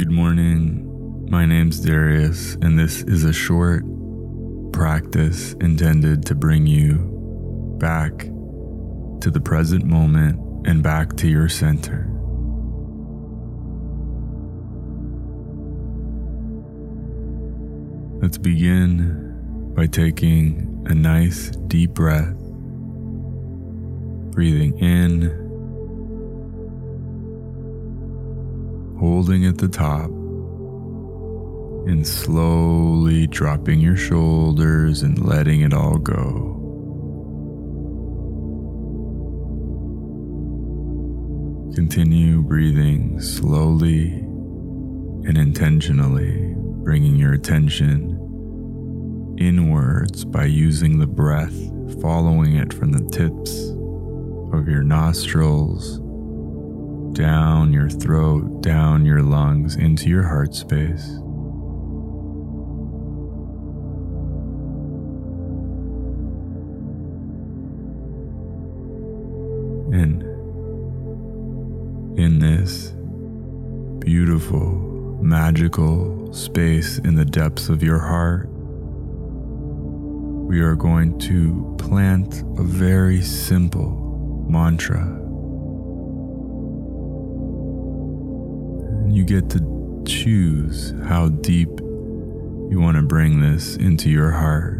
Good morning. My name's Darius, and this is a short practice intended to bring you back to the present moment and back to your center. Let's begin by taking a nice deep breath, breathing in, holding at the top, and slowly dropping your shoulders and letting it all go. Continue breathing slowly and intentionally bringing your attention inwards by using the breath, following it from the tips of your nostrils, down your throat, down your lungs, into your heart space. And in this beautiful magical space in the depths of your heart, we are going to plant a very simple mantra. You get to choose how deep you want to bring this into your heart.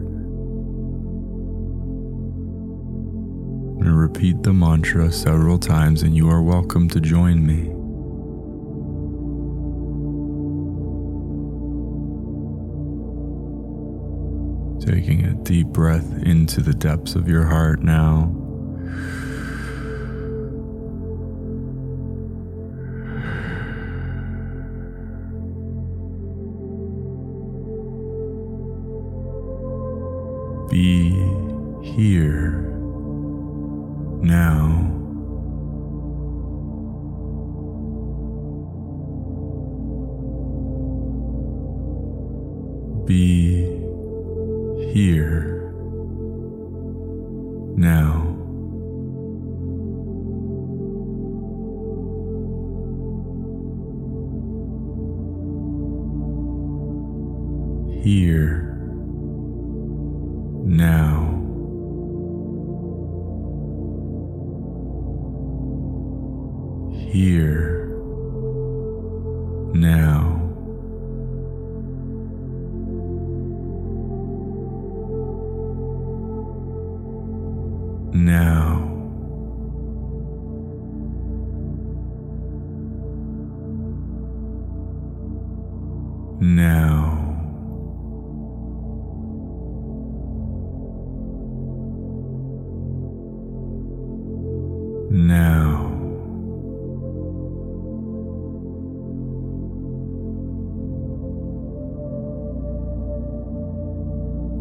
I'm going to repeat the mantra several times, and you are welcome to join me. Taking a deep breath into the depths of your heart now. Be here now. Be here now. Here now. Here now. now. Now.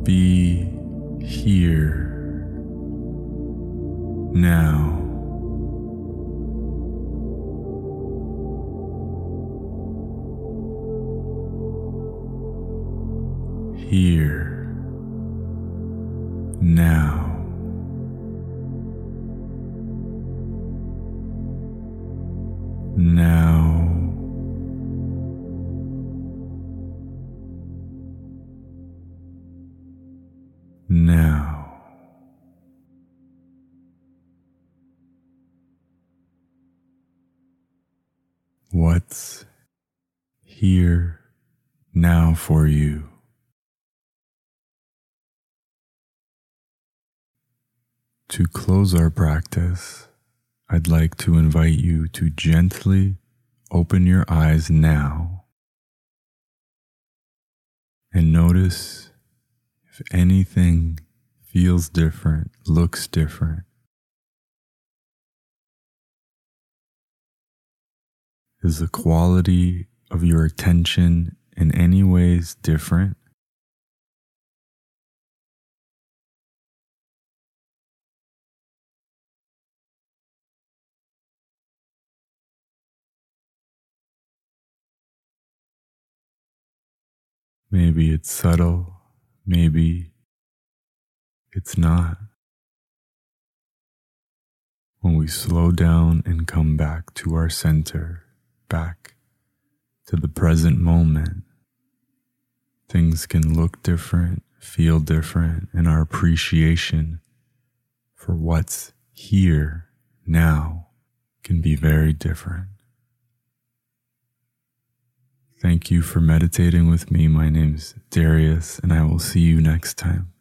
Be here now. Here now. Now. What's here now for you? To close our practice, I'd like to invite you to gently open your eyes now and notice if anything feels different, looks different. Is the quality of your attention in any ways different? Maybe it's subtle, maybe it's not. When we slow down and come back to our center, back to the present moment, things can look different, feel different, and our appreciation for what's here now can be very different. Thank you for meditating with me. My name's Darius, and I will see you next time.